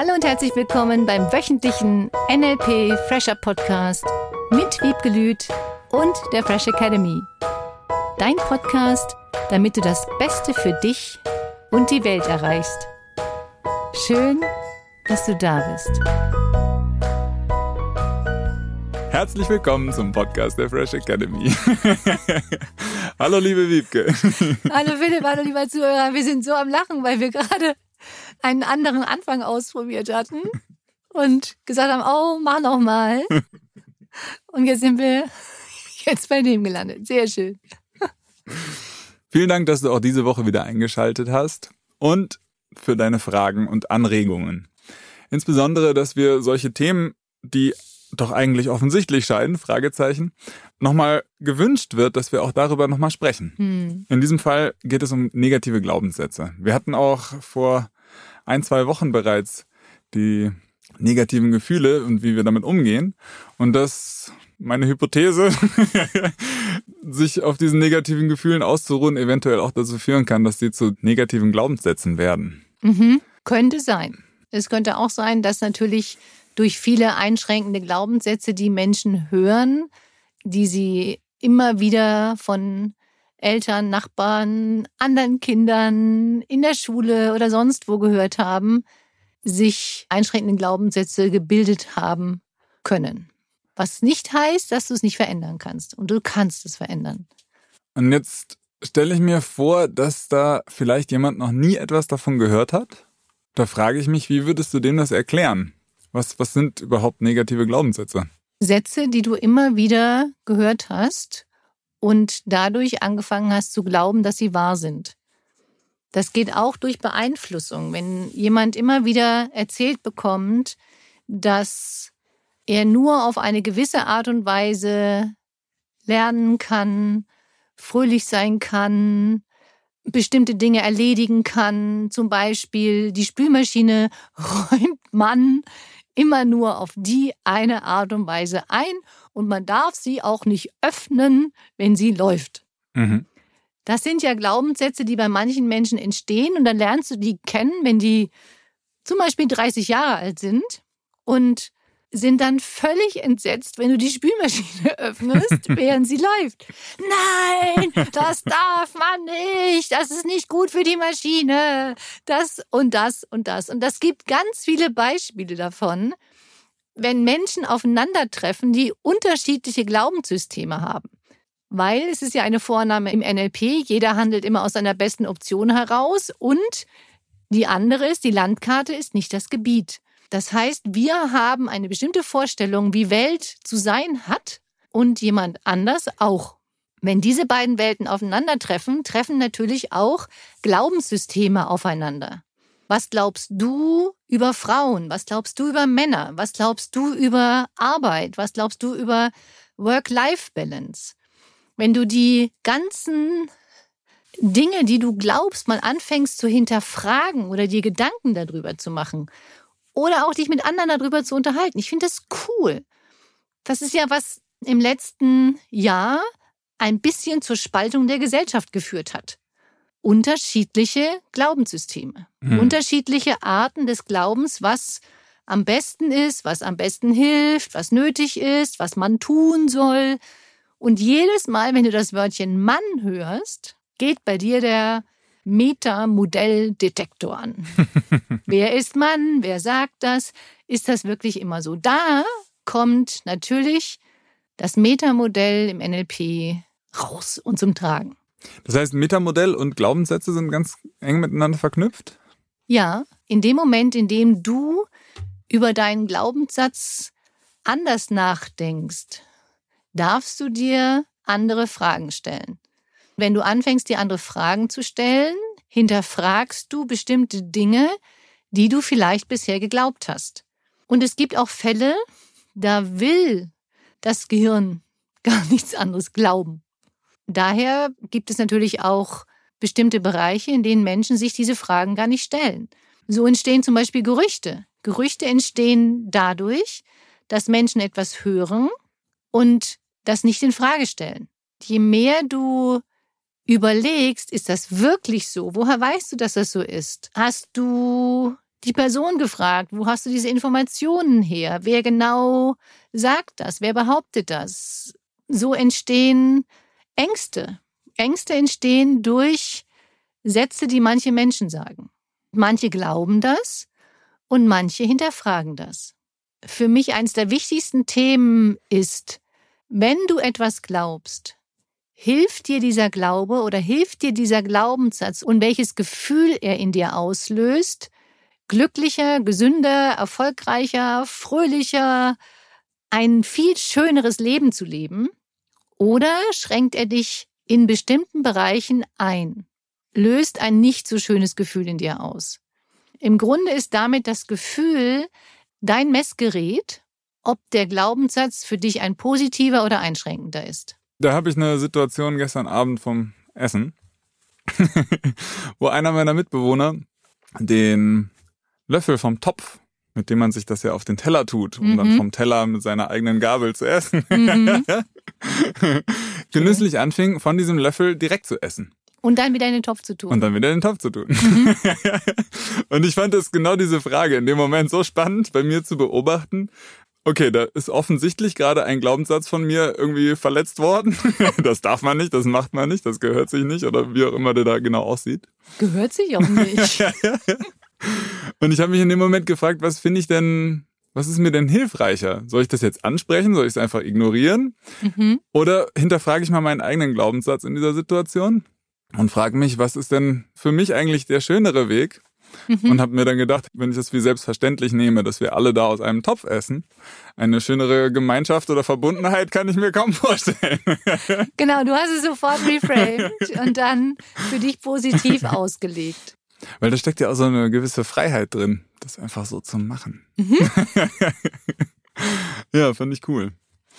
Hallo und herzlich willkommen beim wöchentlichen NLP Fresher Podcast mit Wiebke Lüth und der Fresh Academy. Dein Podcast, damit du das Beste für dich und die Welt erreichst. Schön, dass du da bist. Herzlich willkommen zum Podcast der Fresh Academy. hallo liebe Wiebke. hallo Philipp, hallo lieber Zuhörer. Wir sind so am Lachen, weil wir gerade einen anderen Anfang ausprobiert hatten und gesagt haben, oh, mach noch mal. Und jetzt sind wir jetzt bei dem gelandet. Sehr schön. Vielen Dank, dass du auch diese Woche wieder eingeschaltet hast und für deine Fragen und Anregungen. Insbesondere, dass wir solche Themen, die doch eigentlich offensichtlich scheinen, Fragezeichen, nochmal gewünscht wird, dass wir auch darüber nochmal sprechen. Hm. In diesem Fall geht es um negative Glaubenssätze. Wir hatten auch vor ein, zwei Wochen bereits die negativen Gefühle und wie wir damit umgehen. Und dass meine Hypothese, sich auf diesen negativen Gefühlen auszuruhen, eventuell auch dazu führen kann, dass die zu negativen Glaubenssätzen werden. Mhm. Könnte sein. Es könnte auch sein, dass natürlich durch viele einschränkende Glaubenssätze, die Menschen hören, die sie immer wieder von Eltern, Nachbarn, anderen Kindern in der Schule oder sonst wo gehört haben, sich einschränkende Glaubenssätze gebildet haben können. Was nicht heißt, dass du es nicht verändern kannst. Und du kannst es verändern. Und jetzt stelle ich mir vor, dass da vielleicht jemand noch nie etwas davon gehört hat. Da frage ich mich, wie würdest du dem das erklären? Was, was sind überhaupt negative Glaubenssätze? Sätze, die du immer wieder gehört hast und dadurch angefangen hast zu glauben, dass sie wahr sind. Das geht auch durch Beeinflussung. Wenn jemand immer wieder erzählt bekommt, dass er nur auf eine gewisse Art und Weise lernen kann, fröhlich sein kann, bestimmte Dinge erledigen kann. Zum Beispiel die Spülmaschine räumt man immer nur auf die eine Art und Weise ein und man darf sie auch nicht öffnen, wenn sie läuft. Mhm. Das sind ja Glaubenssätze, die bei manchen Menschen entstehen und dann lernst du die kennen, wenn die zum Beispiel 30 Jahre alt sind und sind dann völlig entsetzt, wenn du die Spülmaschine öffnest, während sie läuft. Nein, das darf man nicht. Das ist nicht gut für die Maschine. Das und das und das. Und das gibt ganz viele Beispiele davon, wenn Menschen aufeinandertreffen, die unterschiedliche Glaubenssysteme haben. Weil es ist ja eine Vornahme im NLP, jeder handelt immer aus seiner besten Option heraus und die andere ist, die Landkarte ist nicht das Gebiet. Das heißt, wir haben eine bestimmte Vorstellung, wie Welt zu sein hat und jemand anders auch. Wenn diese beiden Welten aufeinandertreffen, treffen natürlich auch Glaubenssysteme aufeinander. Was glaubst du über Frauen? Was glaubst du über Männer? Was glaubst du über Arbeit? Was glaubst du über Work-Life-Balance? Wenn du die ganzen Dinge, die du glaubst, mal anfängst zu hinterfragen oder dir Gedanken darüber zu machen oder auch dich mit anderen darüber zu unterhalten. Ich finde das cool. Das ist ja, was im letzten Jahr ein bisschen zur Spaltung der Gesellschaft geführt hat. Unterschiedliche Glaubenssysteme, hm. unterschiedliche Arten des Glaubens, was am besten ist, was am besten hilft, was nötig ist, was man tun soll. Und jedes Mal, wenn du das Wörtchen Mann hörst, geht bei dir der Metamodelldetektor an. wer ist Mann? Wer sagt das? Ist das wirklich immer so? Da kommt natürlich das Metamodell im NLP raus und zum Tragen. Das heißt, Metamodell und Glaubenssätze sind ganz eng miteinander verknüpft? Ja, in dem Moment, in dem du über deinen Glaubenssatz anders nachdenkst, darfst du dir andere Fragen stellen. Wenn du anfängst, dir andere Fragen zu stellen, hinterfragst du bestimmte Dinge, die du vielleicht bisher geglaubt hast. Und es gibt auch Fälle, da will das Gehirn gar nichts anderes glauben. Daher gibt es natürlich auch bestimmte Bereiche, in denen Menschen sich diese Fragen gar nicht stellen. So entstehen zum Beispiel Gerüchte. Gerüchte entstehen dadurch, dass Menschen etwas hören und das nicht in Frage stellen. Je mehr du überlegst, ist das wirklich so? Woher weißt du, dass das so ist? Hast du die Person gefragt, wo hast du diese Informationen her? Wer genau sagt das? Wer behauptet das? So entstehen Ängste. Ängste entstehen durch Sätze, die manche Menschen sagen. Manche glauben das und manche hinterfragen das. Für mich eines der wichtigsten Themen ist, wenn du etwas glaubst, hilft dir dieser Glaube oder hilft dir dieser Glaubenssatz und welches Gefühl er in dir auslöst, glücklicher, gesünder, erfolgreicher, fröhlicher, ein viel schöneres Leben zu leben? Oder schränkt er dich in bestimmten Bereichen ein, löst ein nicht so schönes Gefühl in dir aus? Im Grunde ist damit das Gefühl dein Messgerät, ob der Glaubenssatz für dich ein positiver oder einschränkender ist. Da habe ich eine Situation gestern Abend vom Essen, wo einer meiner Mitbewohner den Löffel vom Topf, mit dem man sich das ja auf den Teller tut, um mhm. dann vom Teller mit seiner eigenen Gabel zu essen, mhm. genüsslich anfing, von diesem Löffel direkt zu essen. Und dann wieder in den Topf zu tun. Und dann wieder in den Topf zu tun. Mhm. und ich fand es genau diese Frage in dem Moment so spannend bei mir zu beobachten. Okay, da ist offensichtlich gerade ein Glaubenssatz von mir irgendwie verletzt worden. das darf man nicht, das macht man nicht, das gehört sich nicht oder wie auch immer der da genau aussieht. Gehört sich auch nicht. Und ich habe mich in dem Moment gefragt, was finde ich denn, was ist mir denn hilfreicher? Soll ich das jetzt ansprechen? Soll ich es einfach ignorieren? Mhm. Oder hinterfrage ich mal meinen eigenen Glaubenssatz in dieser Situation und frage mich, was ist denn für mich eigentlich der schönere Weg? Mhm. Und habe mir dann gedacht, wenn ich das wie selbstverständlich nehme, dass wir alle da aus einem Topf essen, eine schönere Gemeinschaft oder Verbundenheit kann ich mir kaum vorstellen. Genau, du hast es sofort reframed und dann für dich positiv ausgelegt. Weil da steckt ja auch so eine gewisse Freiheit drin, das einfach so zu machen. Mhm. ja, fand ich cool.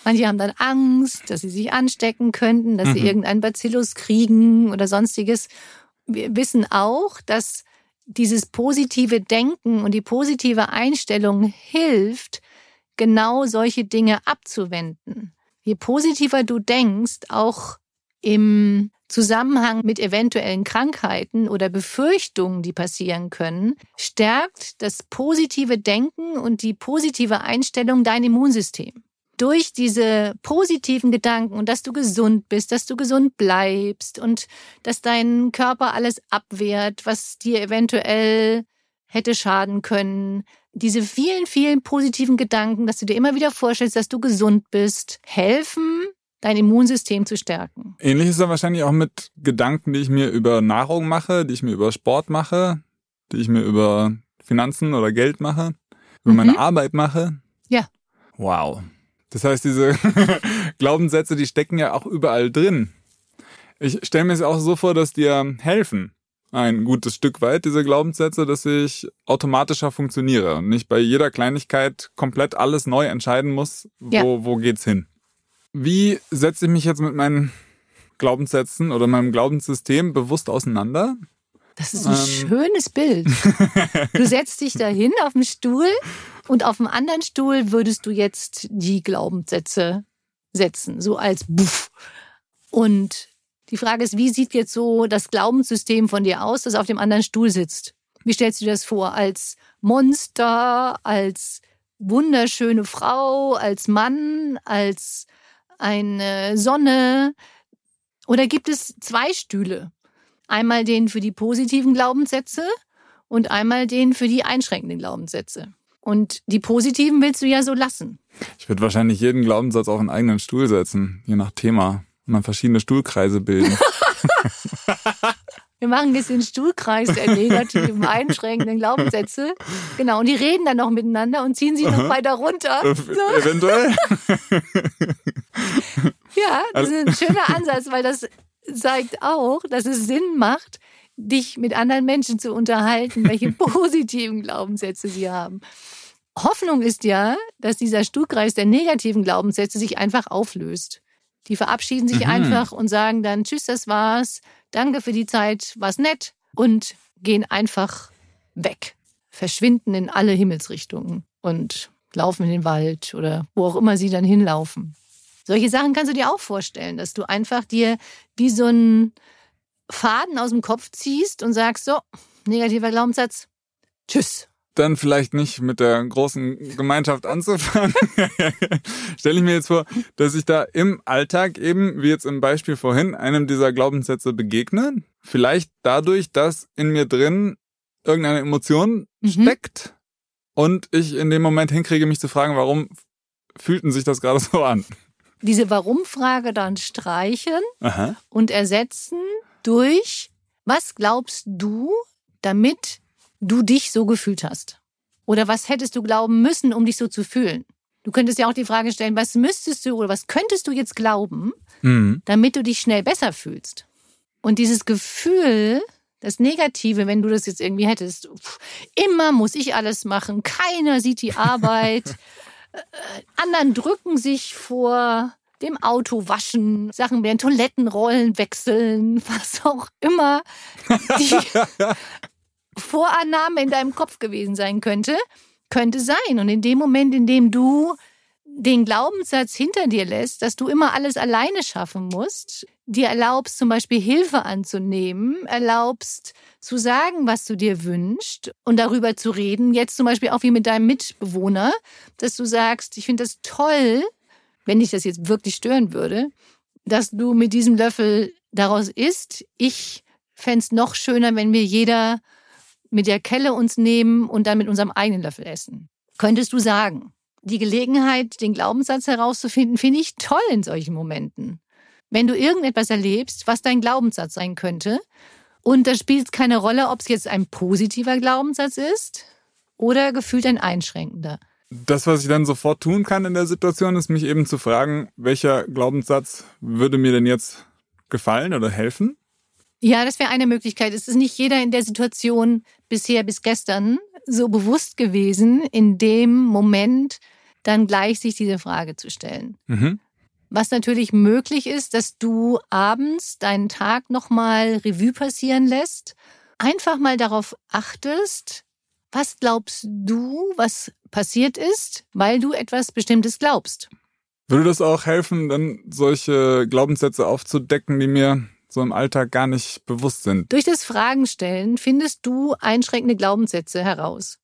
Manche haben dann Angst, dass sie sich anstecken könnten, dass mhm. sie irgendeinen Bacillus kriegen oder sonstiges. Wir wissen auch, dass dieses positive Denken und die positive Einstellung hilft, genau solche Dinge abzuwenden. Je positiver du denkst, auch im Zusammenhang mit eventuellen Krankheiten oder Befürchtungen, die passieren können, stärkt das positive Denken und die positive Einstellung dein Immunsystem. Durch diese positiven Gedanken und dass du gesund bist, dass du gesund bleibst und dass dein Körper alles abwehrt, was dir eventuell hätte schaden können. Diese vielen, vielen positiven Gedanken, dass du dir immer wieder vorstellst, dass du gesund bist, helfen, dein Immunsystem zu stärken. Ähnlich ist dann wahrscheinlich auch mit Gedanken, die ich mir über Nahrung mache, die ich mir über Sport mache, die ich mir über Finanzen oder Geld mache, über mhm. meine Arbeit mache. Ja. Wow. Das heißt, diese Glaubenssätze, die stecken ja auch überall drin. Ich stelle mir es auch so vor, dass dir helfen. Ein gutes Stück weit, diese Glaubenssätze, dass ich automatischer funktioniere und nicht bei jeder Kleinigkeit komplett alles neu entscheiden muss, wo, ja. wo geht's hin. Wie setze ich mich jetzt mit meinen Glaubenssätzen oder meinem Glaubenssystem bewusst auseinander? Das ist ein ähm. schönes Bild. Du setzt dich dahin auf dem Stuhl und auf dem anderen Stuhl würdest du jetzt die Glaubenssätze setzen, so als Buff. Und die Frage ist, wie sieht jetzt so das Glaubenssystem von dir aus, das auf dem anderen Stuhl sitzt? Wie stellst du dir das vor? Als Monster, als wunderschöne Frau, als Mann, als eine Sonne? Oder gibt es zwei Stühle? Einmal den für die positiven Glaubenssätze und einmal den für die einschränkenden Glaubenssätze. Und die positiven willst du ja so lassen. Ich würde wahrscheinlich jeden Glaubenssatz auf einen eigenen Stuhl setzen, je nach Thema. Und dann verschiedene Stuhlkreise bilden. Wir machen jetzt den Stuhlkreis der negativen, einschränkenden Glaubenssätze. Genau, und die reden dann noch miteinander und ziehen sich noch weiter runter. Äh, so. Eventuell. ja, das ist ein schöner Ansatz, weil das zeigt auch, dass es Sinn macht, dich mit anderen Menschen zu unterhalten, welche positiven Glaubenssätze sie haben. Hoffnung ist ja, dass dieser Stuhlkreis der negativen Glaubenssätze sich einfach auflöst. Die verabschieden sich mhm. einfach und sagen dann, tschüss, das war's, danke für die Zeit, war's nett und gehen einfach weg, verschwinden in alle Himmelsrichtungen und laufen in den Wald oder wo auch immer sie dann hinlaufen. Solche Sachen kannst du dir auch vorstellen, dass du einfach dir wie so einen Faden aus dem Kopf ziehst und sagst so, negativer Glaubenssatz, tschüss, dann vielleicht nicht mit der großen Gemeinschaft anzufangen, stelle ich mir jetzt vor, dass ich da im Alltag eben, wie jetzt im Beispiel vorhin, einem dieser Glaubenssätze begegne. Vielleicht dadurch, dass in mir drin irgendeine Emotion mhm. steckt und ich in dem Moment hinkriege, mich zu fragen, warum fühlten sich das gerade so an? Diese Warum-Frage dann streichen Aha. und ersetzen durch, was glaubst du, damit du dich so gefühlt hast? Oder was hättest du glauben müssen, um dich so zu fühlen? Du könntest ja auch die Frage stellen, was müsstest du oder was könntest du jetzt glauben, mhm. damit du dich schnell besser fühlst? Und dieses Gefühl, das Negative, wenn du das jetzt irgendwie hättest, immer muss ich alles machen, keiner sieht die Arbeit, äh, anderen drücken sich vor dem Auto waschen, Sachen werden Toilettenrollen wechseln, was auch immer die Vorannahme in deinem Kopf gewesen sein könnte, könnte sein. Und in dem Moment, in dem du den Glaubenssatz hinter dir lässt, dass du immer alles alleine schaffen musst, dir erlaubst zum Beispiel Hilfe anzunehmen, erlaubst zu sagen, was du dir wünschst und darüber zu reden, jetzt zum Beispiel auch wie mit deinem Mitbewohner, dass du sagst, ich finde das toll, wenn dich das jetzt wirklich stören würde, dass du mit diesem Löffel daraus isst. Ich fände es noch schöner, wenn wir jeder mit der Kelle uns nehmen und dann mit unserem eigenen Löffel essen. Könntest du sagen, die Gelegenheit, den Glaubenssatz herauszufinden, finde ich toll in solchen Momenten. Wenn du irgendetwas erlebst, was dein Glaubenssatz sein könnte, und da spielt es keine Rolle, ob es jetzt ein positiver Glaubenssatz ist oder gefühlt ein einschränkender. Das, was ich dann sofort tun kann in der Situation, ist mich eben zu fragen, welcher Glaubenssatz würde mir denn jetzt gefallen oder helfen? Ja, das wäre eine Möglichkeit. Es ist nicht jeder in der Situation bisher bis gestern so bewusst gewesen, in dem Moment dann gleich sich diese Frage zu stellen. Mhm. Was natürlich möglich ist, dass du abends deinen Tag nochmal Revue passieren lässt, einfach mal darauf achtest, was glaubst du, was passiert ist, weil du etwas Bestimmtes glaubst. Würde das auch helfen, dann solche Glaubenssätze aufzudecken, die mir so im Alltag gar nicht bewusst sind. Durch das Fragenstellen findest du einschränkende Glaubenssätze heraus.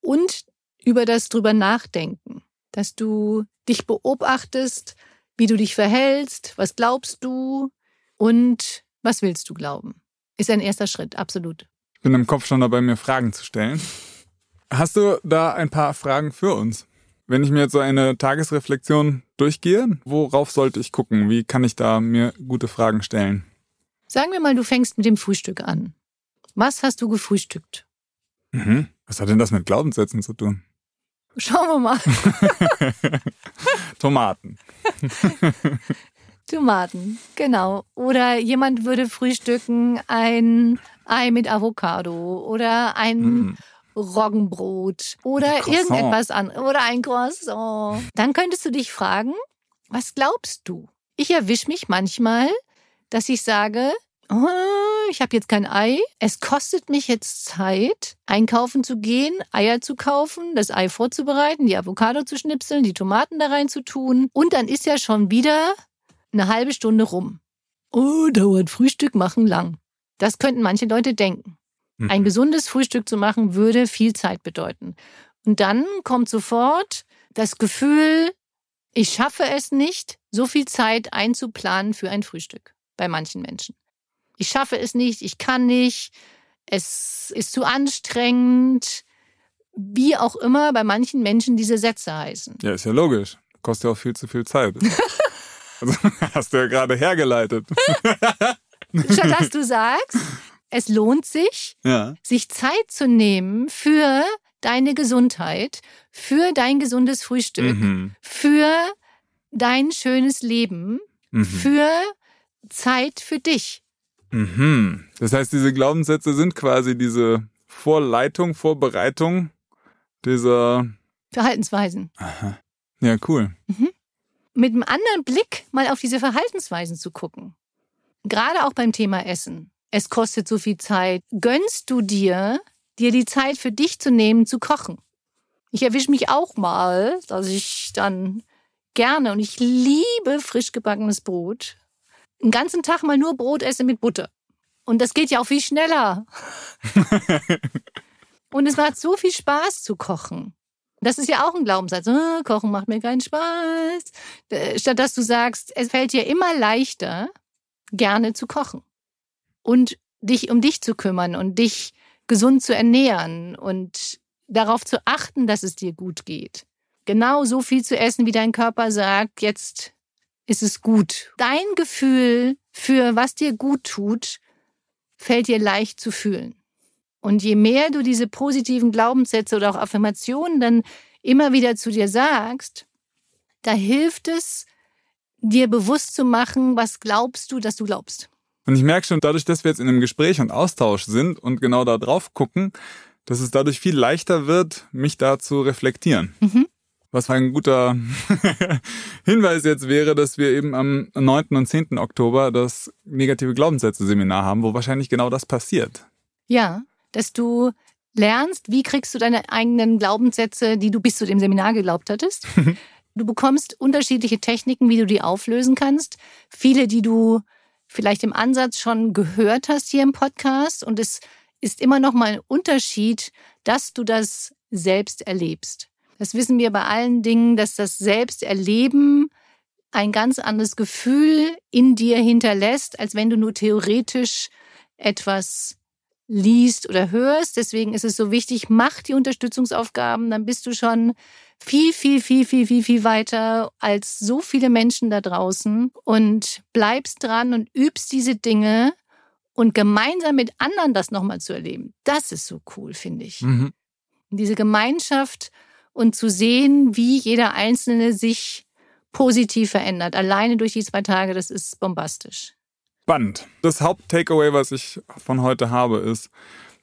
Und über das drüber nachdenken, dass du dich beobachtest, wie du dich verhältst, was glaubst du und was willst du glauben. Ist ein erster Schritt, absolut. Ich bin im Kopf schon dabei, mir Fragen zu stellen. Hast du da ein paar Fragen für uns? Wenn ich mir jetzt so eine Tagesreflexion durchgehe, worauf sollte ich gucken? Wie kann ich da mir gute Fragen stellen? Sagen wir mal, du fängst mit dem Frühstück an. Was hast du gefrühstückt? Mhm. Was hat denn das mit Glaubenssätzen zu tun? Schauen wir mal. Tomaten. Tomaten, genau. Oder jemand würde frühstücken ein Ei mit Avocado oder ein mm. Roggenbrot oder irgendetwas anderes oder ein Croissant. Dann könntest du dich fragen, was glaubst du? Ich erwische mich manchmal dass ich sage, oh, ich habe jetzt kein Ei. Es kostet mich jetzt Zeit, einkaufen zu gehen, Eier zu kaufen, das Ei vorzubereiten, die Avocado zu schnipseln, die Tomaten da rein zu tun. Und dann ist ja schon wieder eine halbe Stunde rum. Oh, dauert Frühstück machen lang. Das könnten manche Leute denken. Mhm. Ein gesundes Frühstück zu machen würde viel Zeit bedeuten. Und dann kommt sofort das Gefühl, ich schaffe es nicht, so viel Zeit einzuplanen für ein Frühstück bei manchen Menschen. Ich schaffe es nicht, ich kann nicht, es ist zu anstrengend, wie auch immer bei manchen Menschen diese Sätze heißen. Ja, ist ja logisch. Kostet ja auch viel zu viel Zeit. also, hast du ja gerade hergeleitet. Statt dass du sagst, es lohnt sich, ja. sich Zeit zu nehmen für deine Gesundheit, für dein gesundes Frühstück, mhm. für dein schönes Leben, mhm. für Zeit für dich. Mhm. Das heißt, diese Glaubenssätze sind quasi diese Vorleitung, Vorbereitung dieser Verhaltensweisen. Aha. Ja, cool. Mhm. Mit einem anderen Blick mal auf diese Verhaltensweisen zu gucken. Gerade auch beim Thema Essen. Es kostet so viel Zeit. Gönnst du dir, dir die Zeit für dich zu nehmen, zu kochen? Ich erwische mich auch mal, dass ich dann gerne und ich liebe frisch gebackenes Brot einen ganzen Tag mal nur Brot esse mit Butter. Und das geht ja auch viel schneller. Und es macht so viel Spaß zu kochen. Das ist ja auch ein Glaubenssatz. Oh, kochen macht mir keinen Spaß. Äh, statt dass du sagst, es fällt dir immer leichter, gerne zu kochen. Und dich um dich zu kümmern und dich gesund zu ernähren und darauf zu achten, dass es dir gut geht. Genau so viel zu essen, wie dein Körper sagt, jetzt ist es gut. Dein Gefühl für was dir gut tut, fällt dir leicht zu fühlen. Und je mehr du diese positiven Glaubenssätze oder auch Affirmationen dann immer wieder zu dir sagst, da hilft es, dir bewusst zu machen, was glaubst du, dass du glaubst. Und ich merke schon, dadurch, dass wir jetzt in einem Gespräch und Austausch sind und genau da drauf gucken, dass es dadurch viel leichter wird, mich da zu reflektieren. Mhm. Was ein guter Hinweis jetzt wäre, dass wir eben am 9. und 10. Oktober das negative Glaubenssätze-Seminar haben, wo wahrscheinlich genau das passiert. Ja, dass du lernst, wie kriegst du deine eigenen Glaubenssätze, die du bis zu dem Seminar geglaubt hattest. du bekommst unterschiedliche Techniken, wie du die auflösen kannst. Viele, die du vielleicht im Ansatz schon gehört hast hier im Podcast. Und es ist immer noch mal ein Unterschied, dass du das selbst erlebst. Das wissen wir bei allen Dingen, dass das Selbsterleben ein ganz anderes Gefühl in dir hinterlässt, als wenn du nur theoretisch etwas liest oder hörst. Deswegen ist es so wichtig, mach die Unterstützungsaufgaben, dann bist du schon viel, viel, viel, viel, viel, viel weiter als so viele Menschen da draußen und bleibst dran und übst diese Dinge und gemeinsam mit anderen das nochmal zu erleben. Das ist so cool, finde ich. Mhm. Diese Gemeinschaft und zu sehen, wie jeder Einzelne sich positiv verändert. Alleine durch die zwei Tage, das ist bombastisch. Spannend. Das Haupt-Takeaway, was ich von heute habe, ist,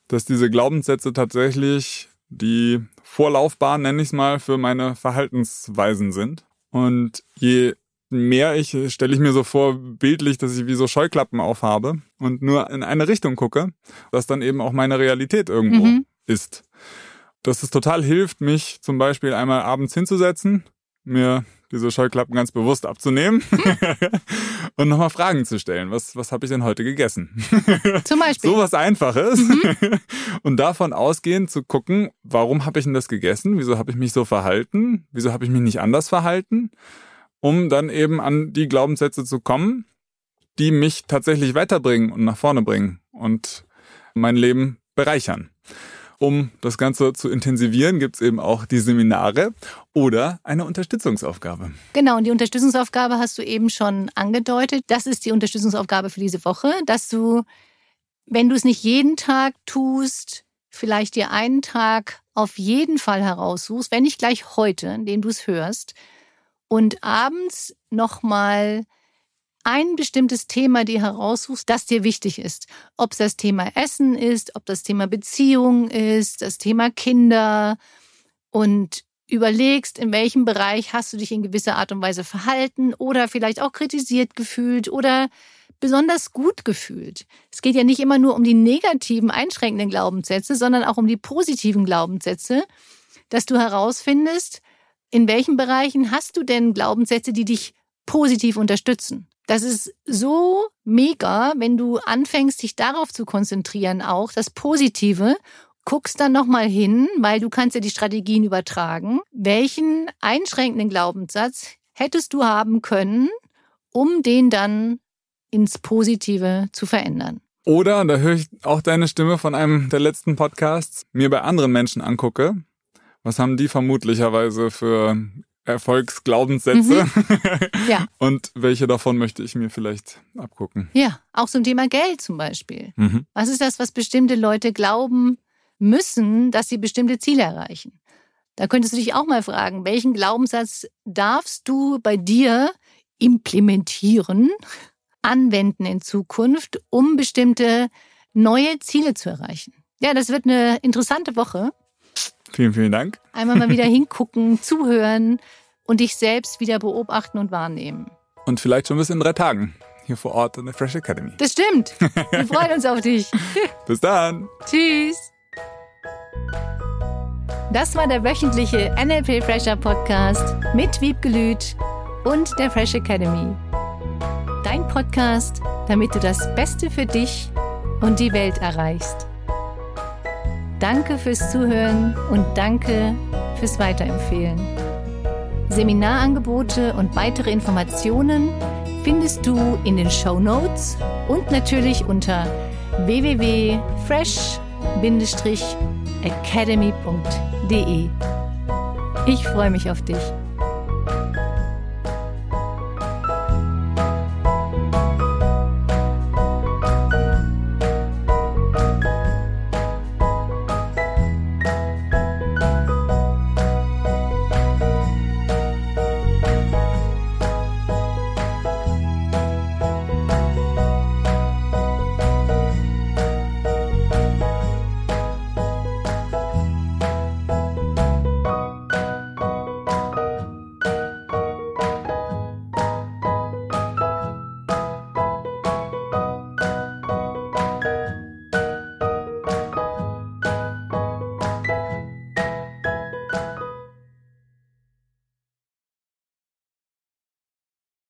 dass diese Glaubenssätze tatsächlich die Vorlaufbahn, nenne ich es mal, für meine Verhaltensweisen sind. Und je mehr ich, stelle ich mir so vor, bildlich, dass ich wie so Scheuklappen aufhabe und nur in eine Richtung gucke, dass dann eben auch meine Realität irgendwo mhm. ist. Dass es total hilft, mich zum Beispiel einmal abends hinzusetzen, mir diese Scheuklappen ganz bewusst abzunehmen und nochmal Fragen zu stellen. Was, was habe ich denn heute gegessen? Zum Beispiel. so was Einfaches. Mhm. Und davon ausgehend zu gucken, warum habe ich denn das gegessen? Wieso habe ich mich so verhalten? Wieso habe ich mich nicht anders verhalten? Um dann eben an die Glaubenssätze zu kommen, die mich tatsächlich weiterbringen und nach vorne bringen und mein Leben bereichern. Um das Ganze zu intensivieren, gibt es eben auch die Seminare oder eine Unterstützungsaufgabe. Genau, und die Unterstützungsaufgabe hast du eben schon angedeutet. Das ist die Unterstützungsaufgabe für diese Woche, dass du, wenn du es nicht jeden Tag tust, vielleicht dir einen Tag auf jeden Fall heraussuchst, wenn nicht gleich heute, dem du es hörst, und abends nochmal ein bestimmtes Thema dir heraussuchst, das dir wichtig ist. Ob es das Thema Essen ist, ob das Thema Beziehung ist, das Thema Kinder und überlegst, in welchem Bereich hast du dich in gewisser Art und Weise verhalten oder vielleicht auch kritisiert gefühlt oder besonders gut gefühlt. Es geht ja nicht immer nur um die negativen, einschränkenden Glaubenssätze, sondern auch um die positiven Glaubenssätze, dass du herausfindest, in welchen Bereichen hast du denn Glaubenssätze, die dich positiv unterstützen. Das ist so mega, wenn du anfängst, dich darauf zu konzentrieren, auch das Positive, guckst dann nochmal hin, weil du kannst ja die Strategien übertragen. Welchen einschränkenden Glaubenssatz hättest du haben können, um den dann ins Positive zu verändern? Oder, da höre ich auch deine Stimme von einem der letzten Podcasts, mir bei anderen Menschen angucke. Was haben die vermutlicherweise für Erfolgsglaubenssätze. Mhm. Ja. Und welche davon möchte ich mir vielleicht abgucken? Ja, auch zum Thema Geld zum Beispiel. Mhm. Was ist das, was bestimmte Leute glauben müssen, dass sie bestimmte Ziele erreichen? Da könntest du dich auch mal fragen, welchen Glaubenssatz darfst du bei dir implementieren, anwenden in Zukunft, um bestimmte neue Ziele zu erreichen? Ja, das wird eine interessante Woche. Vielen, vielen Dank. Einmal mal wieder hingucken, zuhören und dich selbst wieder beobachten und wahrnehmen. Und vielleicht schon bis in drei Tagen hier vor Ort in der Fresh Academy. Das stimmt. Wir freuen uns auf dich. Bis dann. Tschüss. Das war der wöchentliche NLP Fresher Podcast mit Wiebgelüt und der Fresh Academy. Dein Podcast, damit du das Beste für dich und die Welt erreichst. Danke fürs Zuhören und danke fürs Weiterempfehlen. Seminarangebote und weitere Informationen findest du in den Show Notes und natürlich unter www.fresh-academy.de. Ich freue mich auf dich.